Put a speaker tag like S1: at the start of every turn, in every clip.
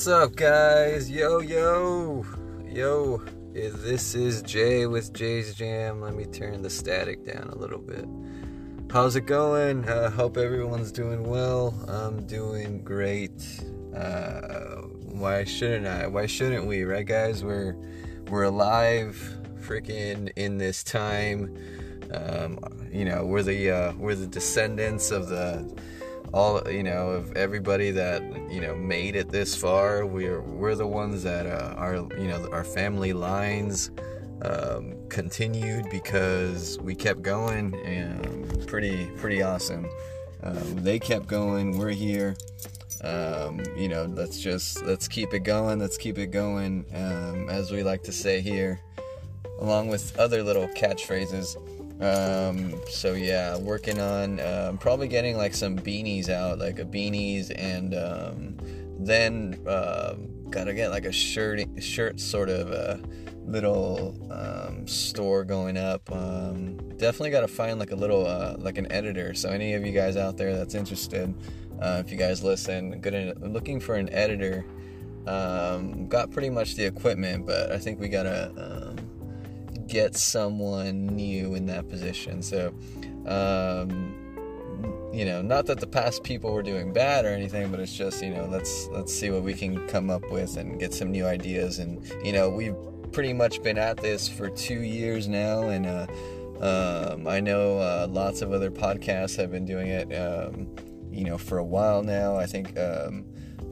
S1: What's up, guys? Yo, yo, yo. This is Jay with Jay's Jam. Let me turn the static down a little bit. How's it going? Uh, hope everyone's doing well. I'm doing great. Uh, why shouldn't I? Why shouldn't we? Right, guys? We're we're alive, freaking in this time. Um, you know, we're the uh, we're the descendants of the all you know of everybody that you know made it this far we're we're the ones that uh, our you know our family lines um, continued because we kept going and pretty pretty awesome. Um, they kept going we're here. Um, you know let's just let's keep it going let's keep it going um, as we like to say here along with other little catchphrases um, so yeah, working on um, probably getting like some beanies out, like a beanies, and um, then uh, gotta get like a shirt, shirt sort of a little um, store going up. Um, definitely gotta find like a little uh, like an editor. So any of you guys out there that's interested, uh, if you guys listen, good in, looking for an editor. Um, got pretty much the equipment, but I think we gotta get someone new in that position. So, um, you know, not that the past people were doing bad or anything, but it's just you know, let's let's see what we can come up with and get some new ideas. And you know, we've pretty much been at this for two years now, and uh, um, I know uh, lots of other podcasts have been doing it. Um, you know, for a while now. I think. Um,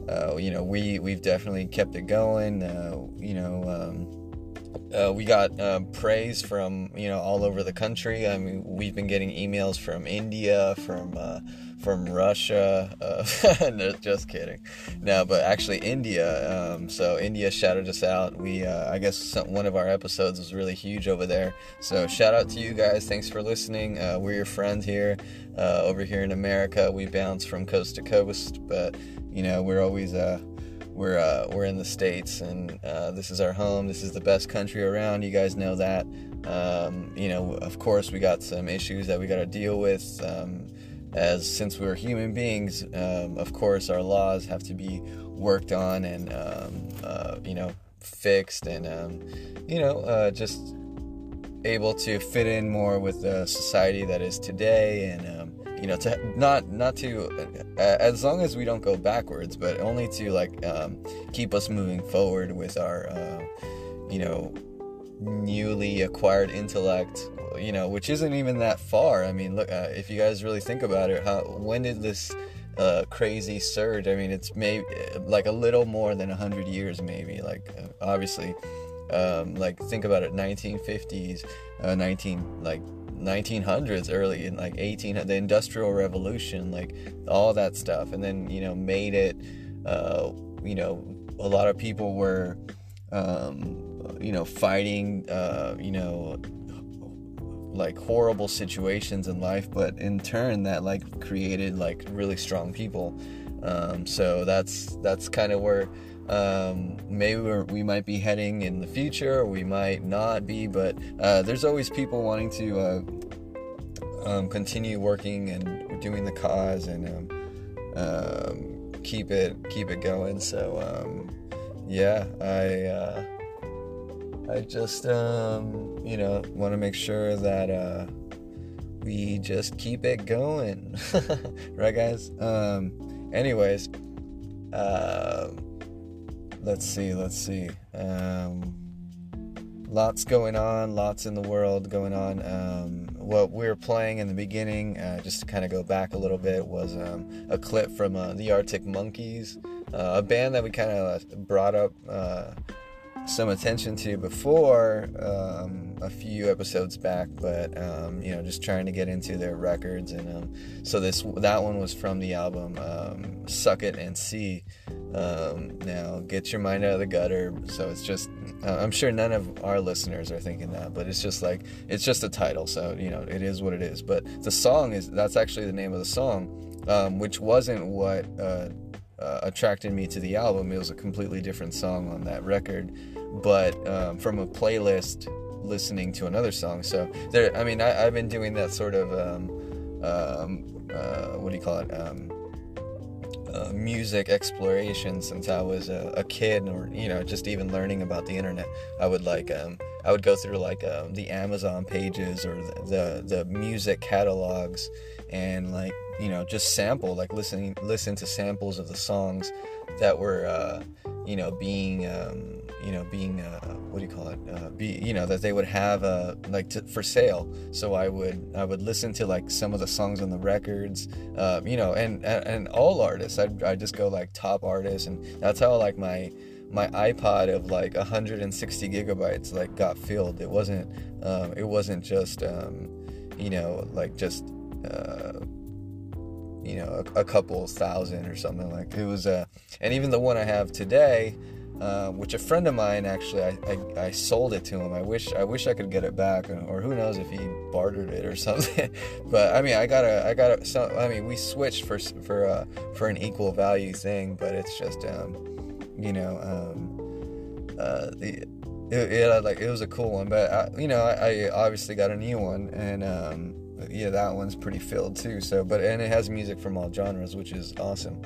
S1: uh, you know, we we've definitely kept it going. Uh, you know, um, uh, we got uh, praise from you know all over the country. I mean, we've been getting emails from India, from uh, from Russia. Uh, no, just kidding. No, but actually India. Um, so India shouted us out. We, uh, I guess, some, one of our episodes was really huge over there. So shout out to you guys. Thanks for listening. Uh, we're your friends here over here in America. We bounce from coast to coast, but you know we're always we're uh, we're in the states, and uh, this is our home. This is the best country around. You guys know that. Um, you know, of course, we got some issues that we got to deal with. Um, as since we're human beings, um, of course, our laws have to be worked on and um, uh, you know fixed, and um, you know uh, just able to fit in more with the society that is today, and um, you know to not not to uh, as long as we don't go backwards but only to like um, keep us moving forward with our uh, you know newly acquired intellect you know which isn't even that far. I mean look uh, if you guys really think about it how when did this uh, crazy surge? I mean it's maybe like a little more than 100 years maybe. Like uh, obviously um, like think about it 1950s uh, 19 like 1900s early in like 18 the industrial revolution like all that stuff and then you know made it uh, you know a lot of people were um, you know fighting uh, you know like horrible situations in life but in turn that like created like really strong people. Um, so that's that's kind of where um, maybe we might be heading in the future, or we might not be, but uh, there's always people wanting to uh, um, continue working and doing the cause and um, um keep it keep it going. So um, yeah, I uh, I just um, you know want to make sure that uh, we just keep it going, right, guys? anyways. Uh, let's see, let's see. Um, lots going on, lots in the world going on. Um, what we were playing in the beginning, uh, just to kind of go back a little bit, was um, a clip from uh, the Arctic Monkeys, uh, a band that we kind of brought up uh, some attention to before um, a few episodes back, but um, you know, just trying to get into their records, and um, so this that one was from the album um, "Suck It and See." Um, now, get your mind out of the gutter. So it's just, uh, I'm sure none of our listeners are thinking that, but it's just like it's just a title, so you know, it is what it is. But the song is that's actually the name of the song, um, which wasn't what. Uh, uh, attracted me to the album. It was a completely different song on that record, but um, from a playlist listening to another song. So there, I mean, I, have been doing that sort of um, um, uh, what do you call it? Um, uh, music exploration since I was a, a, kid, or you know, just even learning about the internet. I would like, um, I would go through like um, the Amazon pages or the, the, the music catalogs, and like you know, just sample, like listening, listen to samples of the songs that were, uh, you know, being, um, you know, being, uh, what do you call it? Uh, be, you know, that they would have, uh, like to, for sale. So I would, I would listen to like some of the songs on the records, uh, you know, and, and, and all artists. I'd, i just go like top artists, and that's how like my, my iPod of like 160 gigabytes like got filled. It wasn't, um, it wasn't just, um, you know, like just. Uh, you know a, a, couple thousand or something like it was uh and even the one i have today uh, which a friend of mine actually I, I, I, sold it to him. I wish i wish i could get it back or who knows if he bartered it or something. But i mean i got a i got a some, i mean we switched for for uh for an equal value thing but it's just um you know um uh the it, it like it was a cool one but I, you know I, I obviously got a new one and um yeah, that one's pretty filled too. So, but and it has music from all genres, which is awesome.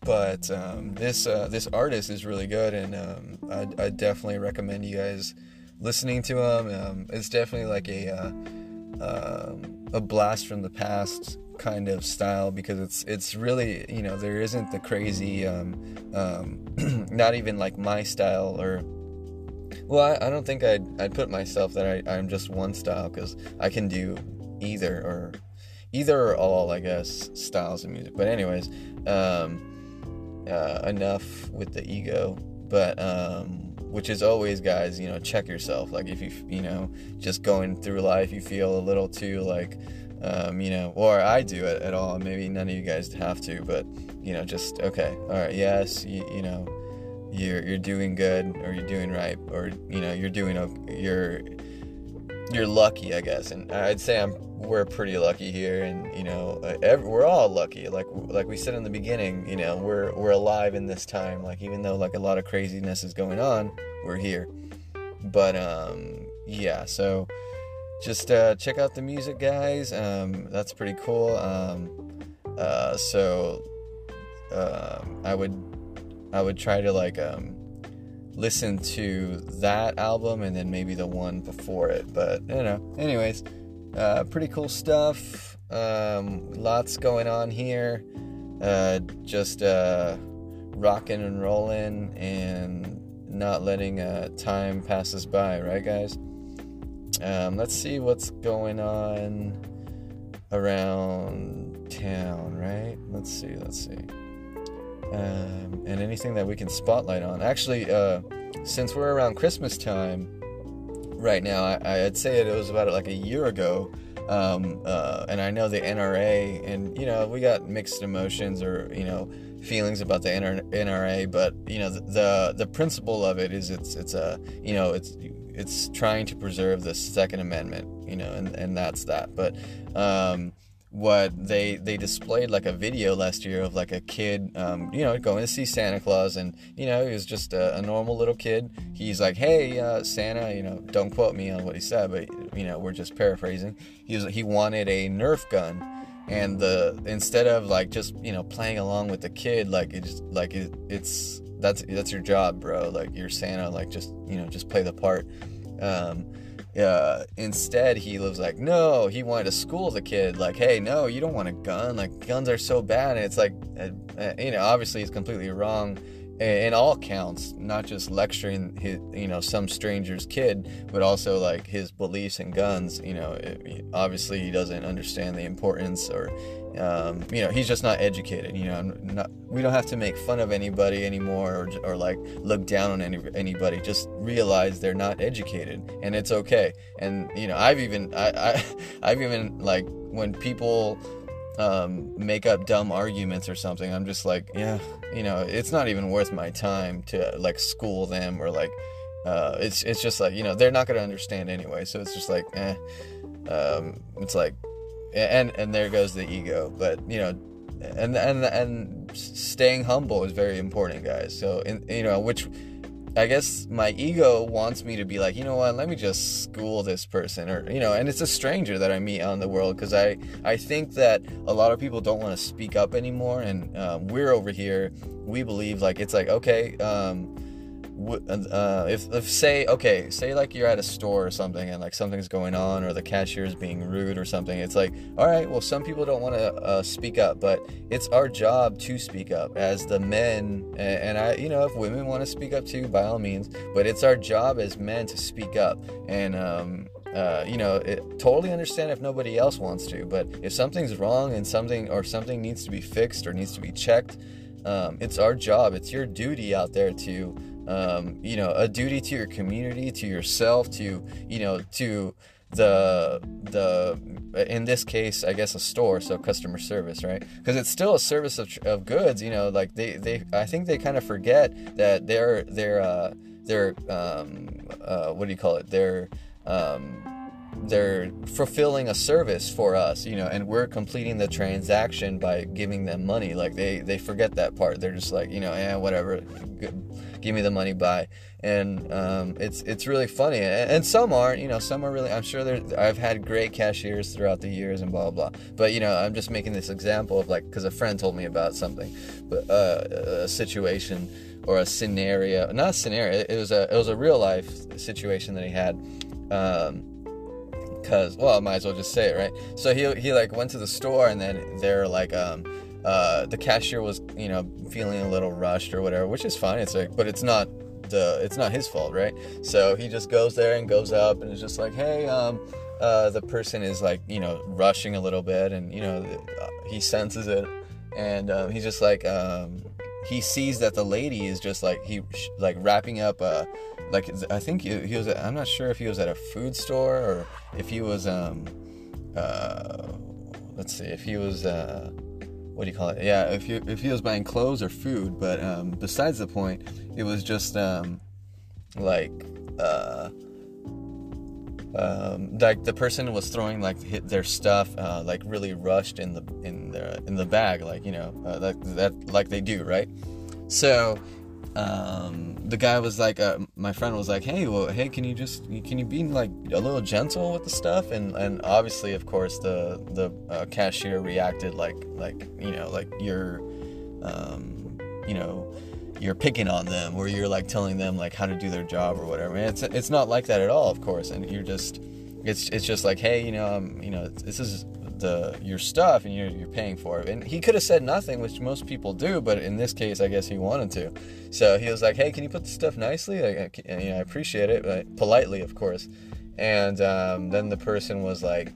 S1: But um, this uh, this artist is really good, and um, I, I definitely recommend you guys listening to him. Um, it's definitely like a uh, um, a blast from the past kind of style because it's it's really you know there isn't the crazy um, um, not even like my style or well, I, I don't think I'd, I'd put myself that I, I'm just one style because I can do either or either or all, I guess, styles of music. But anyways, um, uh, enough with the ego. But um, which is always, guys, you know, check yourself. Like if you, you know, just going through life, you feel a little too like, um, you know, or I do it at all. Maybe none of you guys have to, but you know, just okay, all right, yes, you, you know you're you're doing good or you're doing right or you know you're doing a you're you're lucky I guess. And I'd say I'm we're pretty lucky here and you know every, we're all lucky. Like like we said in the beginning you know we're we're alive in this time. Like even though like a lot of craziness is going on we're here. But um yeah so just uh, check out the music guys. Um, that's pretty cool. Um, uh, so um, I would I would try to like um, listen to that album and then maybe the one before it. But you know, anyways, uh, pretty cool stuff. Um, lots going on here. Uh, just uh, rocking and rolling and not letting uh, time pass us by, right, guys? Um, let's see what's going on around town, right? Let's see, let's see um, and anything that we can spotlight on. Actually, uh, since we're around Christmas time right now, I, would say it was about like a year ago. Um, uh, and I know the NRA, and you know, we got mixed emotions or you know feelings about the NRA, but you know, the, the the principle of it is it's it's a you know it's it's trying to preserve the Second Amendment, you know, and and that's that. But um, what they they displayed like a video last year of like a kid um, you know going to see santa claus and you know he was just a, a normal little kid. He's like hey uh, santa you know don't quote me on what he said but you know we're just paraphrasing. He was he wanted a nerf gun and the instead of like just you know playing along with the kid like it's like it, it's that's that's your job bro. Like you're santa like just you know just play the part. Um, uh, instead he was like no he wanted to school the kid like hey no you don't want a gun like guns are so bad. And it's like uh, uh you know obviously he's completely wrong in all counts not just lecturing his you know some stranger's kid but also like his beliefs in guns you know it, obviously he doesn't understand the importance or um, you know he's just not educated you know not, we don't have to make fun of anybody anymore or, or like look down on any, anybody. Just realize they're not educated and it's okay. And you know i've even i, I i've even like when people um, make up dumb arguments or something i'm just like yeah you know it's not even worth my time to like school them or like uh, it's it's just like you know they're not gonna understand anyway. So it's just like eh. Um, it's like and and there goes the ego but you know and and and staying humble is very important guys so in, you know which I guess my ego wants me to be like, you know what, let me just school this person or you know, and it's a stranger that I meet in the world because I I think that a lot of people don't want to speak up anymore, and um, we're over here. We believe like it's like okay, um, uh, if, if say okay say like you're at a store or something and like something's going on or the cashier is being rude or something it's like all right well some people don't want to uh, speak up but it's our job to speak up as the men and, and i you know if women want to speak up too by all means but it's our job as men to speak up and um, uh, you know, it, totally understand if nobody else wants to, but if something's wrong and something or something needs to be fixed or needs to be checked, um, it's our job. It's your duty out there to um, you know, a duty to your community, to yourself, to you know, to the the in this case, I guess a store, so customer service, right? Because it's still a service of, of goods. You know, like they they I think they kind of forget that they're they're uh, they're um, uh, what do you call it? They're um, they're fulfilling a service for us you know and we're completing the transaction by giving them money like they they forget that part they're just like you know yeah whatever give me the money by and um, it's it's really funny. And, some aren't you know some are really i'm sure there i've had great cashiers throughout the years and blah blah but you know i'm just making this example of like because a friend told me about something but uh, a situation or a scenario not a scenario it was a it was a real life situation that he had um, because well I might as well just say it right? So he, he like went to the store and then they're like um uh, the cashier was you know feeling a little rushed or whatever, which is fine. It's like, but it's not the it's not his fault, right? So he just goes there and goes up and is just like, hey, um, uh, the person is like you know rushing a little bit, and you know uh, he senses it, and um, he's just like um, he sees that the lady is just like he like wrapping up a like I think he, was I'm not sure if he was at a food store or if he was um uh let's see if he was uh what do you call it? Yeah, if you if he was buying clothes or food, but um, besides the point, it was just um, like uh, um, like the person was throwing like their stuff uh, like really rushed in the in the in the bag, like you know uh, that that like they do, right? So um, the guy was like, uh, my friend was like, hey, well, hey, can you just, can you be like a little gentle with the stuff? And and obviously, of course, the the uh, cashier reacted like like you know like you're, um, you know, you're picking on them or you're like telling them like how to do their job or whatever. And it's it's not like that at all, of course. And you're just, it's it's just like, hey, you know, um, you know, this is the your stuff and you're, you're paying for it. And he could have said nothing, which most people do, but in this case, I guess he wanted to. So he was like, "Hey, can you put the stuff nicely? I, I, you know, I appreciate it, but politely, of course." And um, then the person was like,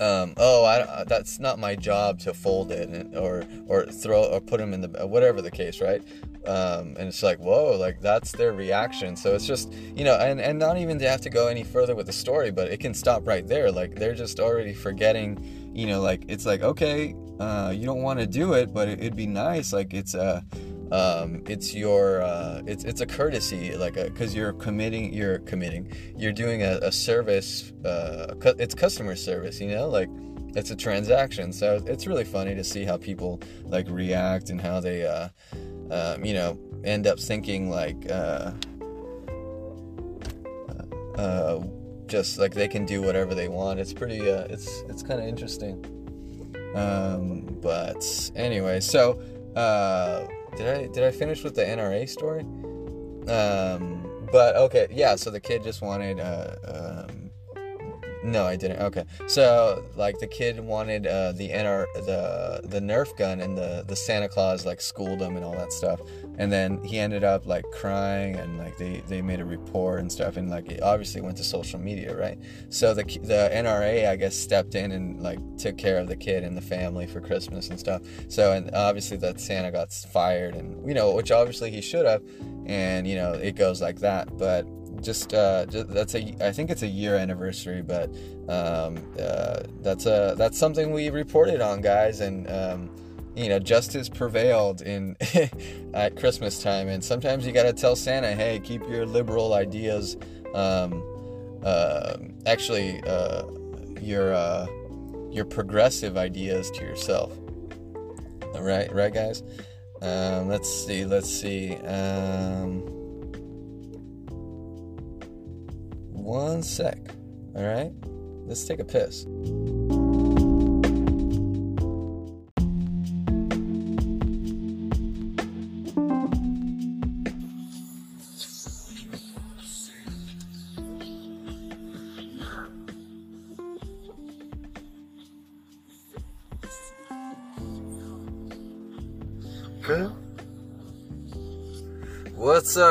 S1: um, "Oh, I, that's not my job to fold it or or throw or put them in the whatever the case, right?" Um, and it's like whoa like that's their reaction so it's just you know and, and not even to have to go any further with the story but it can stop right there like they're just already forgetting you know like it's like okay uh, you don't want to do it but it, would be nice like it's a um, it's your uh, it's it's a courtesy like because you're committing you're committing you're doing a, a service uh, it's customer service you know like it's a transaction so it's really funny to see how people like react and how they uh, um, you know, end up thinking like, uh, uh, uh, just like they can do whatever they want. It's pretty, uh, it's it's kind of interesting. Um, but anyway, so uh, did I did I finish with the NRA story? Um, but okay, yeah. So the kid just wanted uh, um, no, I didn't. Okay, so like the kid wanted uh, the NR the the Nerf gun, and the the Santa Claus like schooled him and all that stuff, and then he ended up like crying, and like they they made a report and stuff, and like it obviously went to social media, right? So the the NRA I guess stepped in and like took care of the kid and the family for Christmas and stuff. So and obviously that Santa got fired, and you know which obviously he should have, and you know it goes like that, but just, uh, just that's a I think it's a year anniversary, but um, uh, that's a that's something we reported on, guys, and um, you know justice prevailed in at Christmas time, and sometimes you got to tell Santa, hey, keep your liberal ideas, um, uh, actually uh, your uh, your progressive ideas to yourself. All right, right, guys. Um, let's see. Let's see. Um, one sec. All right? Let's take a piss.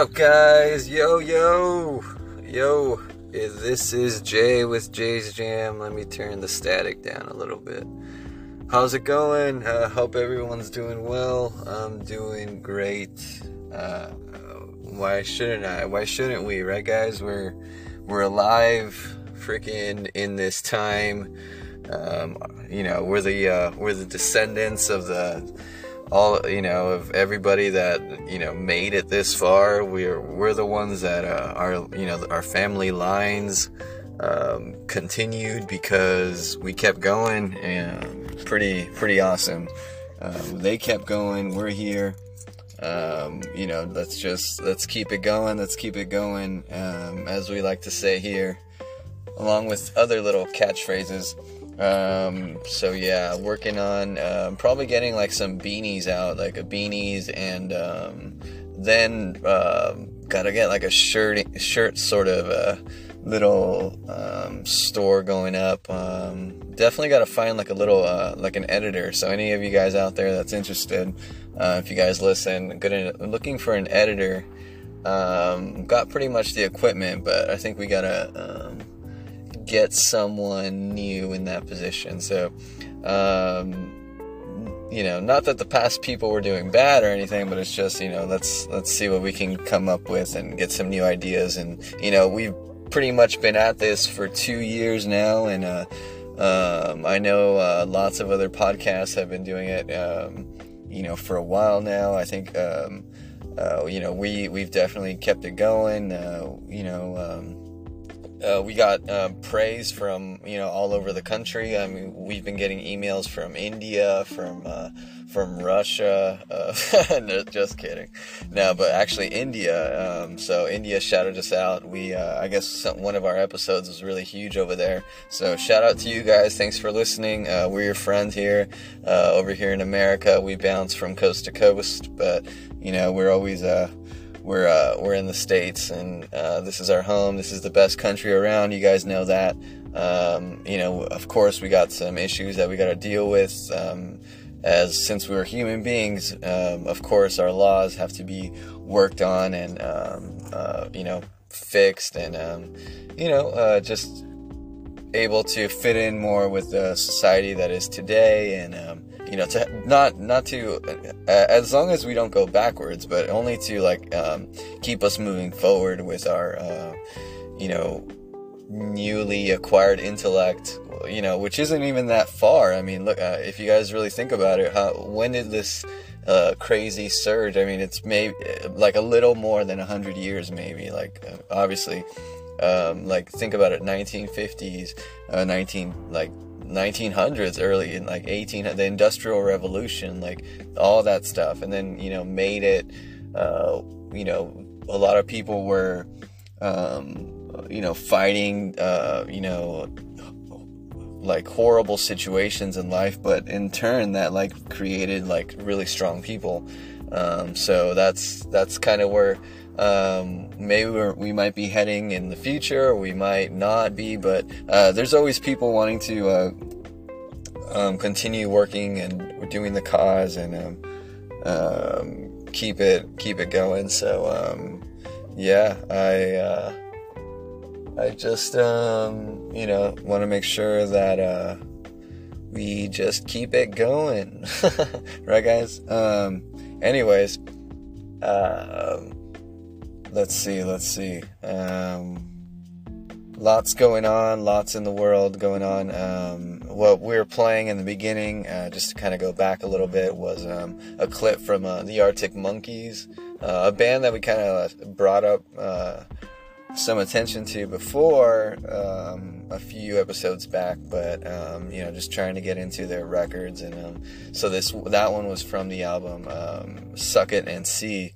S1: Up, guys? Yo, yo, yo. This is Jay with Jay's Jam. Let me turn the static down a little bit. How's it going? Uh, hope everyone's doing well. I'm doing great. Uh, why shouldn't I? Why shouldn't we? Right, guys? We're we're alive, freaking in this time. Um, you know, we're the uh, we're the descendants of the all you know of everybody that you know made it this far we're we're the ones that uh, are you know our family lines um, continued because we kept going and pretty pretty awesome. Um, they kept going. We're here. Um, you know let's just let's keep it going. Let's keep it going um, as we like to say here along with other little catchphrases um, so yeah, working on um, probably getting like some beanies out, like a beanies, and um, then um, gotta get like a shirt, shirt sort of a little um, store going up. Um, definitely gotta find like a little uh, like an editor. So any of you guys out there that's interested, uh, if you guys listen, good looking for an editor. Um, got pretty much the equipment, but I think we gotta um, get someone new in that position. So, um, you know, not that the past people were doing bad or anything, but it's just you know, let's let's see what we can come up with and get some new ideas. And you know, we've pretty much been at this for two years now, and uh, um, I know uh, lots of other podcasts have been doing it. Um, you know, for a while now. I think. Um, uh, you know, we we've definitely kept it going. Uh, you know, um, uh, we got uh, praise from you know all over the country. I mean, we've been getting emails from India, from uh, from Russia. Uh, no, just kidding. No, but actually India. Um, so India shouted us out. We, uh, I guess, some, one of our episodes was really huge over there. So shout out to you guys. Thanks for listening. Uh, we're your friends here over here in America. We bounce from coast to coast, but you know we're always we're uh, we're in the states, and uh, this is our home. This is the best country around. You guys know that. Um, you know, of course, we got some issues that we got to deal with. Um, as since we're human beings, um, of course, our laws have to be worked on and um, uh, you know fixed, and um, you know uh, just able to fit in more with the society that is today, and um, you know to not not to uh, as long as we don't go backwards but only to like um, keep us moving forward with our uh, you know newly acquired intellect you know which isn't even that far. I mean look uh, if you guys really think about it how when did this uh, crazy surge? I mean it's maybe like a little more than 100 years maybe. Like uh, obviously um, like think about it 1950s uh, 19 like 1900s early in like 18 the industrial revolution like all that stuff and then you know made it uh, you know a lot of people were um, you know fighting uh, you know like horrible situations in life but in turn that like created like really strong people. Um, so that's that's kind of where um, maybe we might be heading in the future, we might not be, but uh, there's always people wanting to uh, um, continue working and doing the cause and um, um, keep it keep it going. So um, yeah, I uh, I just um, you know want to make sure that uh, we just keep it going, right, guys? anyways. Um, let's see, let's see. Um, lots going on, lots in the world going on. Um, what we were playing in the beginning, uh, just to kind of go back a little bit, was um, a clip from uh, the Arctic Monkeys, uh, a band that we kind of brought up uh, some attention to before um, a few episodes back, but um, you know, just trying to get into their records, and um, so this that one was from the album um, "Suck It and See."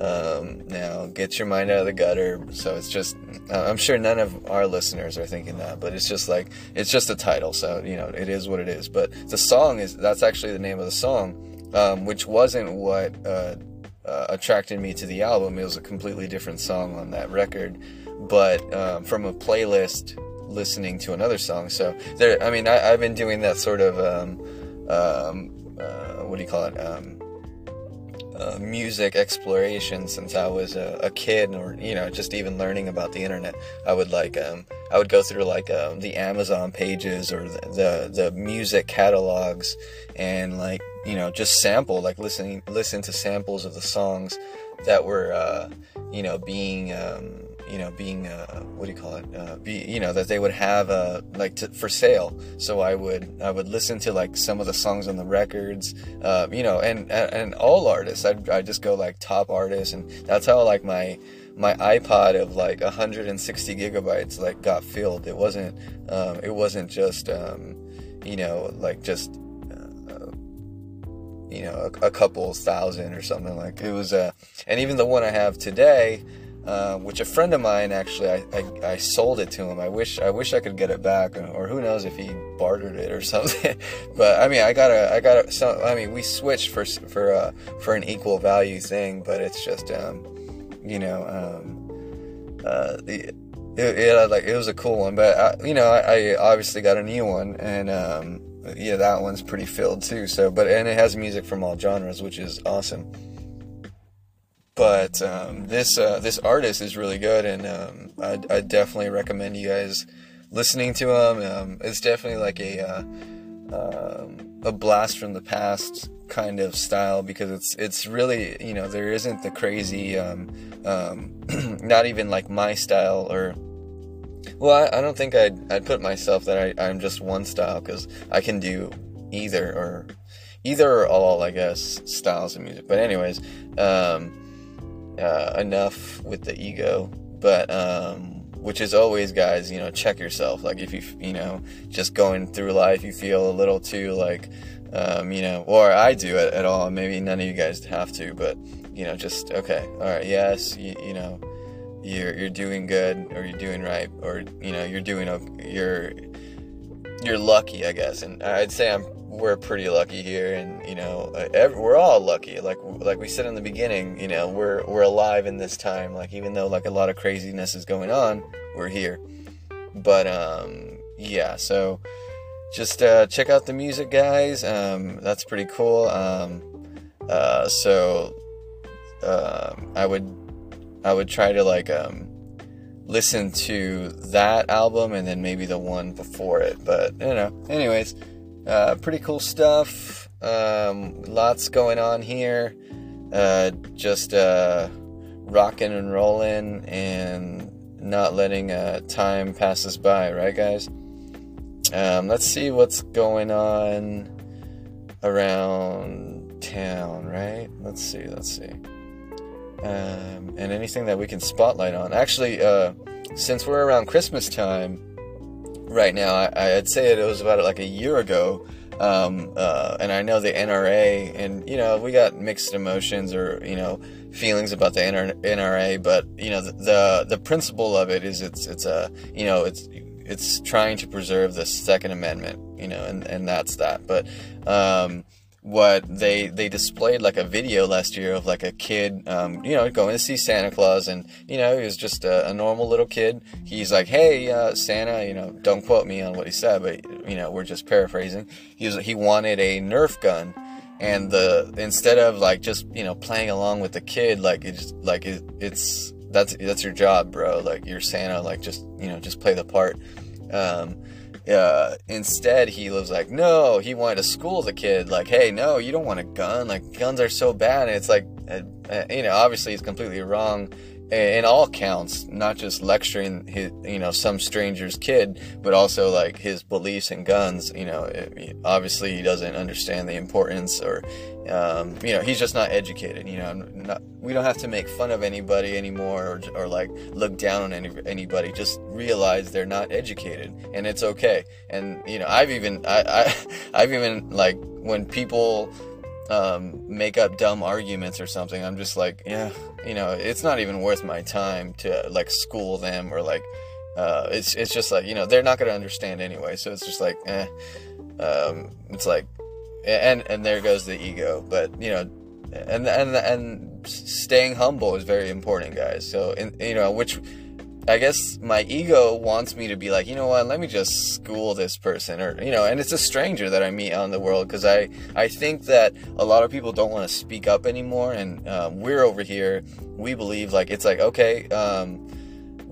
S1: Um, now, get your mind out of the gutter. So it's just, uh, I'm sure none of our listeners are thinking that, but it's just like it's just a title, so you know, it is what it is. But the song is that's actually the name of the song, um, which wasn't what. Uh, uh, attracted me to the album. It was a completely different song on that record, but um, from a playlist listening to another song. So there, I mean, I, have been doing that sort of um, um, uh, what do you call it? Um, uh, music exploration since I was a, a, kid, or you know, just even learning about the internet. I would like, um, I would go through like um, the Amazon pages or the, the, the music catalogs, and like you know, just sample, like listening, listen to samples of the songs that were, uh, you know, being um, you know being uh, what do you call it? Uh, be you know that they would have uh, like to, for sale. So i would i would listen to like some of the songs on the records uh, you know and, and, all artists. I'd, I'd just go like top artists and that's how like my my ipod of like 160 gigabytes like got filled. It wasn't um, it wasn't just um, you know like just uh, you know a, a, couple thousand or something like it was uh and even the one i have today uh, which a friend of mine actually I, I, I, sold it to him. I wish I wish I could get it back, or who knows if he bartered it or something. but I mean, I got a I got a. So, I mean, we switched for for uh, for an equal value thing, but it's just um, you know um, uh, it, it, like it was a cool one, but I, you know I, I obviously got a new one and um, yeah that one's pretty filled too. So but and it has music from all genres, which is awesome but um, this uh, this artist is really good, and um, I, I definitely recommend you guys listening to him. Um, it's definitely like a uh, um, a blast from the past kind of style because it's it's really you know there isn't the crazy um, um, not even like my style or well I, I, don't think I'd, I'd put myself that I, I'm just one style because I can do either or either or all I guess styles of music but anyways um, uh, enough with the ego, but um, which is always, guys, you know, check yourself. Like if you, you know, just going through life, you feel a little too like, um, you know, or I do it at all. Maybe none of you guys have to, but you know, just okay, all right, yes, you, you know, you're you're doing good, or you're doing right, or you know, you're doing you're you're lucky, I guess. And I'd say I'm we're pretty lucky here, and you know, every, we're all lucky. Like like we said in the beginning, you know, we're we're alive in this time. Like even though like a lot of craziness is going on, we're here. But um, yeah, so just uh, check out the music, guys. Um, that's pretty cool. Um, uh, so um, I would I would try to like um, listen to that album and then maybe the one before it. But you know, anyways. Uh, pretty cool stuff. Um, lots going on here. Uh, just uh, rocking and rolling and not letting uh, time pass us by, right, guys? Um, let's see what's going on around town, right? Let's see, let's see. Um, and anything that we can spotlight on. Actually, uh, since we're around Christmas time, right now. I, would say it was about like a year ago. Um, uh, and I know the NRA, and you know, we got mixed emotions or you know feelings about the NRA, but you know, the, the the principle of it is it's it's a you know it's it's trying to preserve the Second Amendment, you know, and and that's that. But um, what they they displayed like a video last year of like a kid um, you know going to see santa claus and you know he was just a, a normal little kid. He's like hey uh, santa you know don't quote me on what he said but you know we're just paraphrasing. He was he wanted a nerf gun and the instead of like just you know playing along with the kid like it's like it, it's that's that's your job bro. Like you're santa like just you know just play the part. Um, uh, instead, he was like, no, he wanted to school the kid. Like, hey, no, you don't want a gun. Like, guns are so bad. And it's like, uh, uh, you know, obviously he's completely wrong in all counts, not just lecturing his, you know, some stranger's kid, but also like his beliefs and guns. You know, obviously he doesn't understand the importance, or um, you know, he's just not educated. You know, not, we don't have to make fun of anybody anymore, or, or like look down on any, anybody. Just realize they're not educated, and it's okay. And you know, I've even I, I I've even like when people um, make up dumb arguments or something. I'm just like, yeah, you know, it's not even worth my time to like school them or like, uh, it's it's just like you know they're not gonna understand anyway. So it's just like, eh, um, it's like, and and there goes the ego. But you know, and and and staying humble is very important, guys. So in, you know, which I guess my ego wants me to be like, you know what, let me just school this person or, you know, and it's a stranger that I meet out in the world because I, I think that a lot of people don't want to speak up anymore. And um, we're over here, we believe like, it's like, okay, um,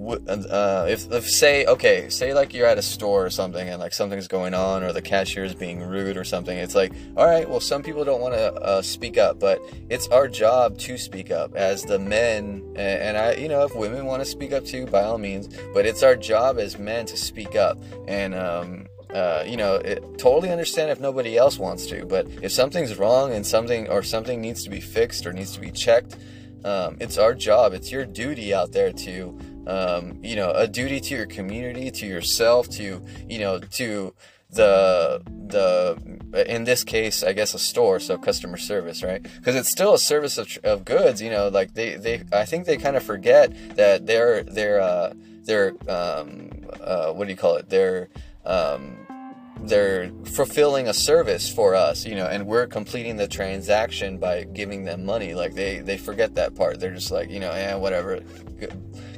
S1: uh, if, if say okay say like you're at a store or something and like something's going on or the cashier is being rude or something it's like all right well some people don't want to uh, speak up but it's our job to speak up as the men and, and i you know if women want to speak up too by all means but it's our job as men to speak up and um, uh, you know, it, totally understand if nobody else wants to, but if something's wrong and something or something needs to be fixed or needs to be checked, um, it's our job. It's your duty out there to um, you know, a duty to your community, to yourself, to, you know, to the the in this case i guess a store so customer service right? Because it's still a service of, of goods you know like they they i think they kind of forget that they're they're uh they're um uh what do you call it? They're um they're fulfilling a service for us you know and we're completing the transaction by giving them money. Like they they forget that part. They're just like you know yeah whatever.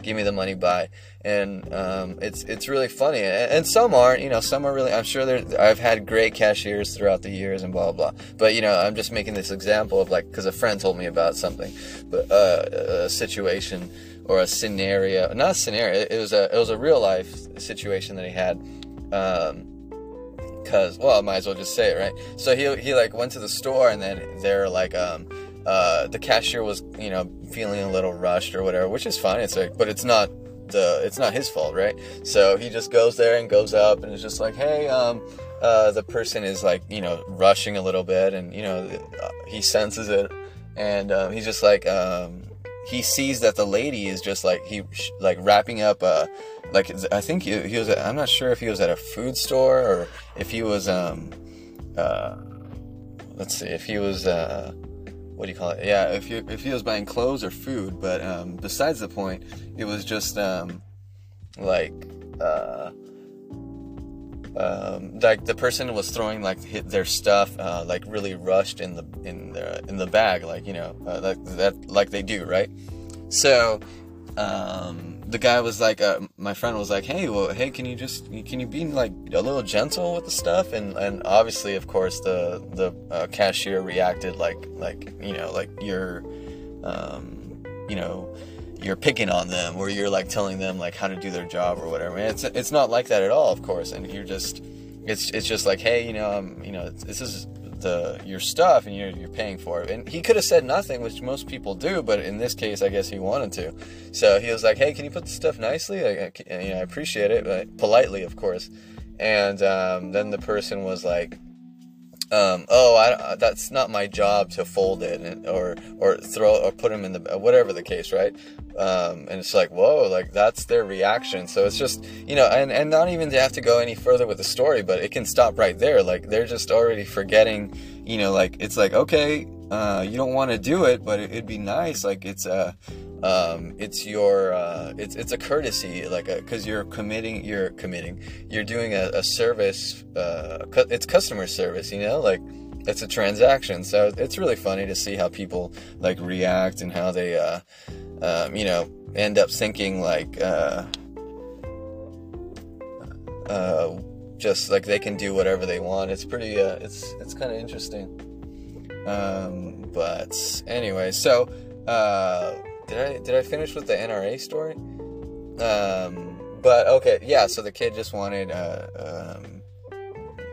S1: Give me the money by and um, it's it's really funny. And, some aren't you know some are really i'm sure there i've had great cashiers throughout the years and blah blah blah. But you know i'm just making this example of like because a friend told me about something but uh, a situation or a scenario not a scenario it was a it was a real life situation that he had. Um, because well i might as well just say it right so he, he like went to the store and then they're like um uh, the cashier was, you know, feeling a little rushed or whatever, which is fine. It's like, but it's not the, it's not his fault, right? So he just goes there and goes up and is just like, hey, um, uh, the person is like, you know, rushing a little bit, and you know, he senses it, and um, he's just like, um, he sees that the lady is just like he like wrapping up uh like I think he, was at, I'm not sure if he was at a food store or if he was um uh let's see if he was uh what do you call it? Yeah, if if he was buying clothes or food, but um, besides the point, it was just um, like uh, um, like the person was throwing like their stuff uh, like really rushed in the in the in the bag, like you know uh, that that like they do, right? So um, the guy was like, uh, my friend was like, hey, well, hey, can you just, can you be like a little gentle with the stuff? And and obviously, of course, the the uh, cashier reacted like like you know like you're, um, you know, you're picking on them or you're like telling them like how to do their job or whatever. It's it's not like that at all, of course. And you're just, it's it's just like, hey, you know, um, you know, this is the your stuff and you're, you're paying for it. And he could have said nothing, which most people do, but in this case, I guess he wanted to. So he was like, "Hey, can you put the stuff nicely? I, I, you know, I appreciate it, but politely, of course." And um, then the person was like, um, "Oh, I, that's not my job to fold it or or throw or put them in the whatever the case, right?" Um, and it's like, whoa, like that's their reaction. So it's just, you know, and, and not even to have to go any further with the story, but it can stop right there. Like they're just already forgetting, you know, like it's like, okay, uh, you don't want to do it, but it, would be nice. Like it's a, um, it's your, uh, it's, it's a courtesy, like, cause you're committing, you're committing, you're doing a, a service, uh, cu- it's customer service, you know, like, it's a transaction so it's really funny to see how people like react and how they uh, um, you know, end up thinking like, uh, uh, just like they can do whatever they want. It's pretty, uh, it's it's kind of interesting. Um, but anyway, so uh, did I did I finish with the NRA story? Um, but okay, yeah. So the kid just wanted uh, um,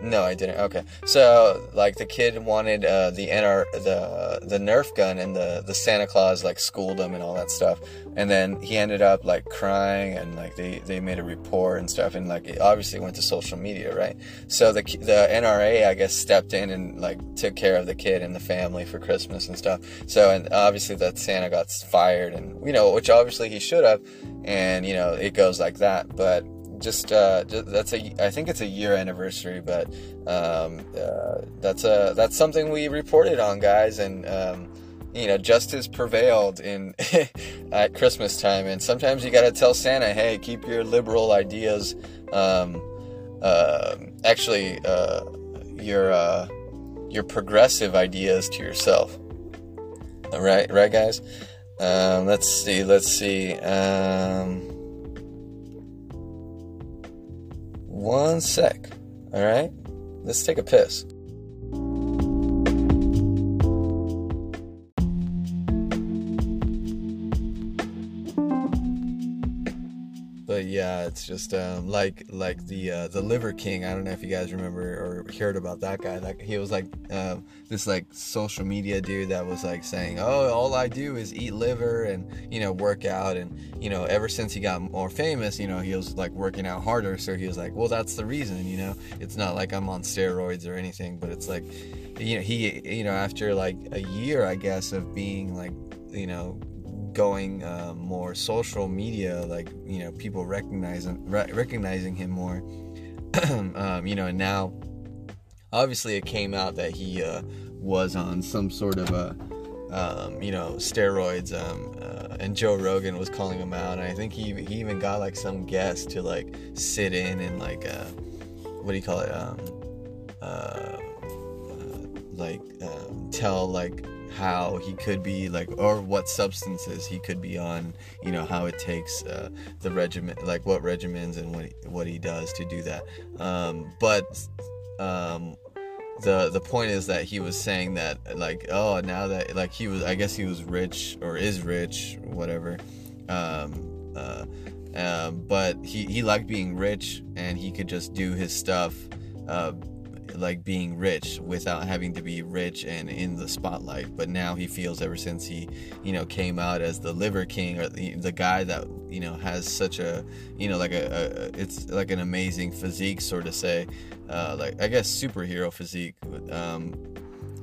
S1: No, I didn't. Okay, so like the kid wanted uh, the NR the the Nerf gun, and the the Santa Claus like schooled him and all that stuff, and then he ended up like crying, and like they they made a report and stuff, and like it obviously went to social media, right? So the the NRA I guess stepped in and like took care of the kid and the family for Christmas and stuff. So and obviously that Santa got fired, and you know which obviously he should have, and you know it goes like that, but just, uh, just that's a I think it's a year anniversary, but um, uh, that's a that's something we reported on, guys, and um, you know justice prevailed in at Christmas time, and sometimes you got to tell Santa, hey, keep your liberal ideas, um, uh, actually your uh, your progressive ideas to yourself. All right, right, guys. Um, let's see. Let's see. One sec. All right? Let's take a piss. It's just um, like like the uh, the Liver King. I don't know if you guys remember or heard about that guy. Like he was like um, this like social media dude that was like saying, "Oh, all I do is eat liver and you know work out." And you know, ever since he got more famous, you know, he was like working out harder. So he was like, "Well, that's the reason." You know, it's not like I'm on steroids or anything, but it's like, you know, he you know after like a year, I guess, of being like you know going uh, more social media, like you know people recognizing re- recognizing him more. um, you know, and now obviously it came out that he uh, was on some sort of a um, you know steroids, um, uh, and Joe Rogan was calling him out. And I think he he even got like some guest to like sit in and like uh, what do you call it? Um, uh, uh, like um, tell like how he could be like or what substances he could be on you know how it takes uh, the regimen like what regimens and what he, what he does to do that. Um, but um, the the point is that he was saying that like oh now that like he was I guess he was rich or is rich whatever. Um, uh, um, but he he liked being rich and he could just do his stuff uh, like being rich without having to be rich and in the spotlight. But now he feels ever since he, you know, came out as the liver king or the, the guy that you know has such a, you know, like a, a it's like an amazing physique, sort of say, uh, like I guess superhero physique. Um,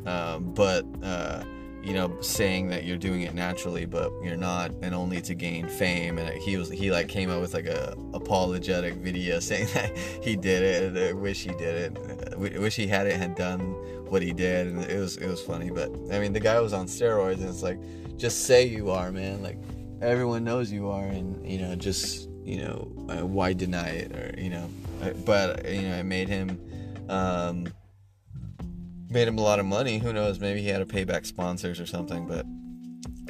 S1: um, but uh, you know, saying that you're doing it naturally, but you're not, and only to gain fame. And he was he like came out with like a apologetic video saying that he did it, and I wish he did it, I wish he had it had done what he did, and it was it was funny. But I mean, the guy was on steroids, and it's like, just say you are, man. Like everyone knows you are, and you know, just you know, uh, why deny it, or you know, uh, but you know, it made him. Um, made him a lot of money. Who knows? Maybe he had to pay back sponsors or something. But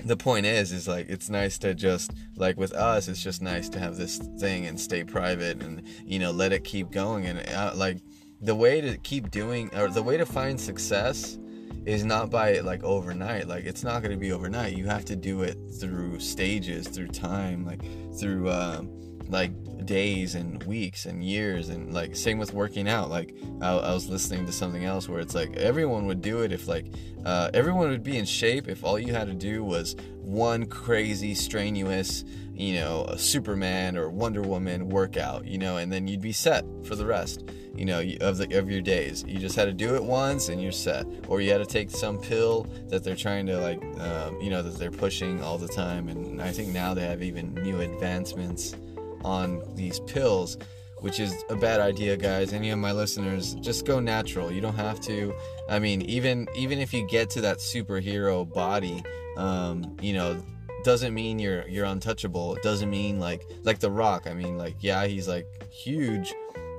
S1: the point is, is like it's nice to just like with us, it's just nice to have this thing and stay private and you know let it keep going. And uh, like the way to keep doing or the way to find success is not by like overnight like it's not going to be overnight you have to do it through stages through time like through um, like days and weeks and years and like same with working out like I, I, was listening to something else where it's like everyone would do it if like uh, everyone would be in shape if all you had to do was one crazy strenuous you know a superman or wonder woman workout you know and then you'd be set for the rest you know of the of your days. You just had to do it once and you're set. Or you had to take some pill that they're trying to like um, you know that they're pushing all the time. And i think now they have even new advancements on these pills, which is a bad idea, guys. Any of my listeners, just go natural. You don't have to. I mean, even even if you get to that superhero body, um, you know, doesn't mean you're you're untouchable. It doesn't mean like like The Rock. I mean, like yeah, he's like huge,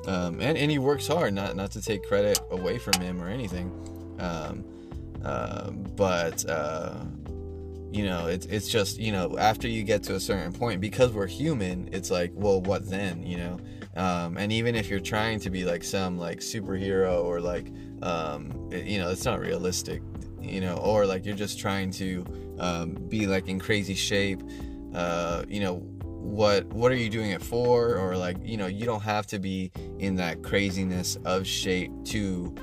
S1: um, and and he works hard. Not not to take credit away from him or anything, um, uh, but. Uh, you know it's it's just you know after you get to a certain point because we're human it's like well what then you know? Um, and even if you're trying to be like some like superhero or like um, it, you know it's not realistic you know or like you're just trying to um, be like in crazy shape uh, you know what what are you doing it for? Or like you know you don't have to be in that craziness of shape to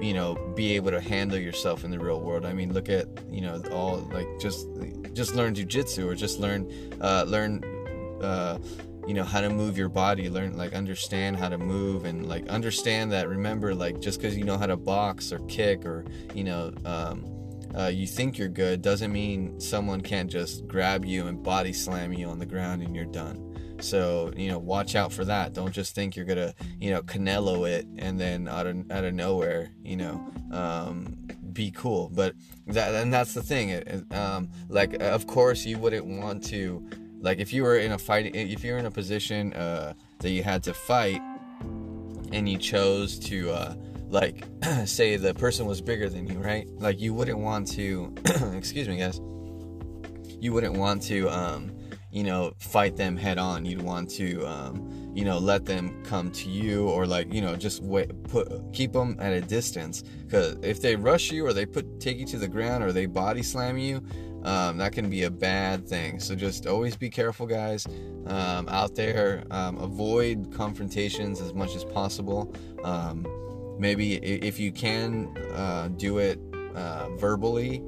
S1: you know be able to handle yourself in the real world. I mean look at you know all like just just learn jujitsu or just learn uh learn uh you know how to move your body. Learn like understand how to move and like understand that. Remember like just because you know how to box or kick or you know um uh, you think you're good doesn't mean someone can't just grab you and body slam you on the ground and you're done. So you know, watch out for that. Don't just think you're gonna you know Canelo it and then out of out of nowhere you know um, be cool. But that and that's the thing. It, um, like of course you wouldn't want to like if you were in a fight if you're in a position uh, that you had to fight and you chose to. Uh, like say the person was bigger than you right like you wouldn't want to excuse me guys you wouldn't want to um you know fight them head on. You'd want to um you know let them come to you or like you know just wait put keep them at a distance. Because if they rush you or they put take you to the ground or they body slam you um, that can be a bad thing. So just always be careful guys. Um, out there um, avoid confrontations as much as possible. Um, maybe if you can uh, do it uh, verbally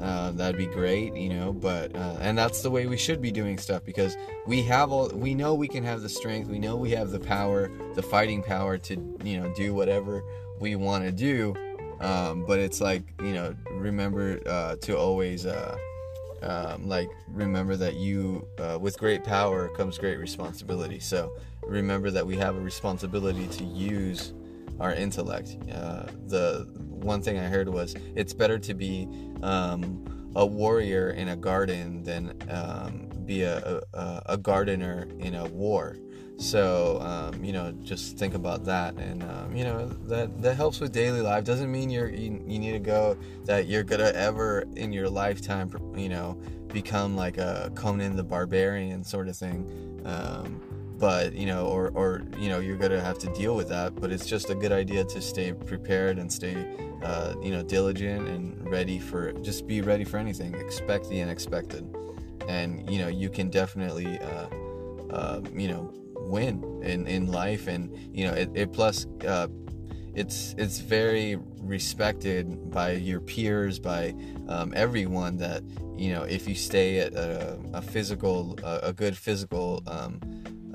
S1: uh, that'd be great you know but uh, and that's the way we should be doing stuff because we have all we know we can have the strength we know we have the power the fighting power to you know do whatever we want to do um, but it's like you know remember uh, to always uh, um, like remember that you with great power comes great responsibility so remember that we have a responsibility to use our intellect. Uh, the one thing I heard was it's better to be um, a warrior in a garden than um, be a, a, a, gardener in a war. So um, you know, just think about that, and um, you know that that helps with daily life. Doesn't mean you're you, you need to go that you're gonna ever in your lifetime, you know, become like a Conan the Barbarian sort of thing. Um, but you know or or you know you're gonna have to deal with that but it's just a good idea to stay prepared and stay uh, you know diligent and ready for just be ready for anything expect the unexpected. And you know you can definitely uh, uh, you know win in in life and you know it, it plus uh, it's it's very respected by your peers by um, everyone that you know if you stay at a, a physical a, a good physical um,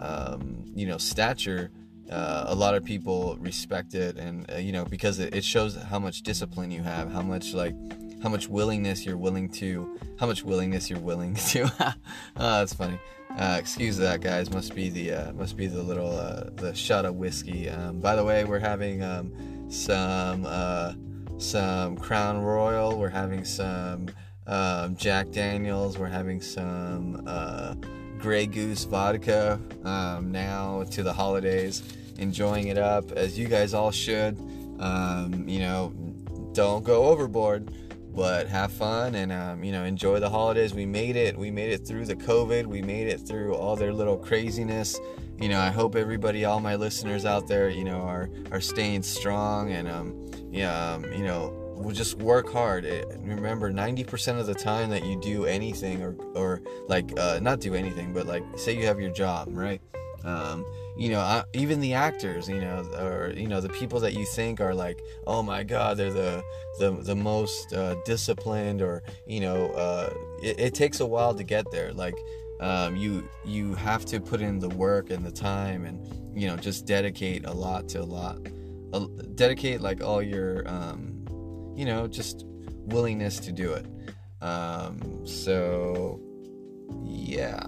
S1: um, you know stature uh, a lot of people respect it. And uh, you know because it, it, shows how much discipline you have how much like how much willingness you're willing to how much willingness you're willing to oh, that's funny. Uh, excuse that guys. Must be the uh, must be the little uh, the shot of whiskey. Um, by the way we're having um, some uh, some crown royal. We're having some um, jack daniels. We're having some Grey Goose vodka um, now to the holidays, enjoying it up as you guys all should. Um, you know, don't go overboard, but have fun and um, you know enjoy the holidays. We made it. We made it through the COVID. We made it through all their little craziness. You know, I hope everybody, all my listeners out there, you know, are are staying strong and um, yeah, um, you know just work hard. It, remember, 90% of the time that you do anything or, or like, uh, not do anything, but like, say you have your job, right? Um, you know, I, even the actors, you know, or you know, the people that you think are like, oh my God, they're the the the most uh, disciplined, or you know, uh, it, it, takes a while to get there. Like, um, you you have to put in the work and the time, and you know, just dedicate a lot to a lot, dedicate like all your um, you know, just willingness to do it. Um, so, yeah.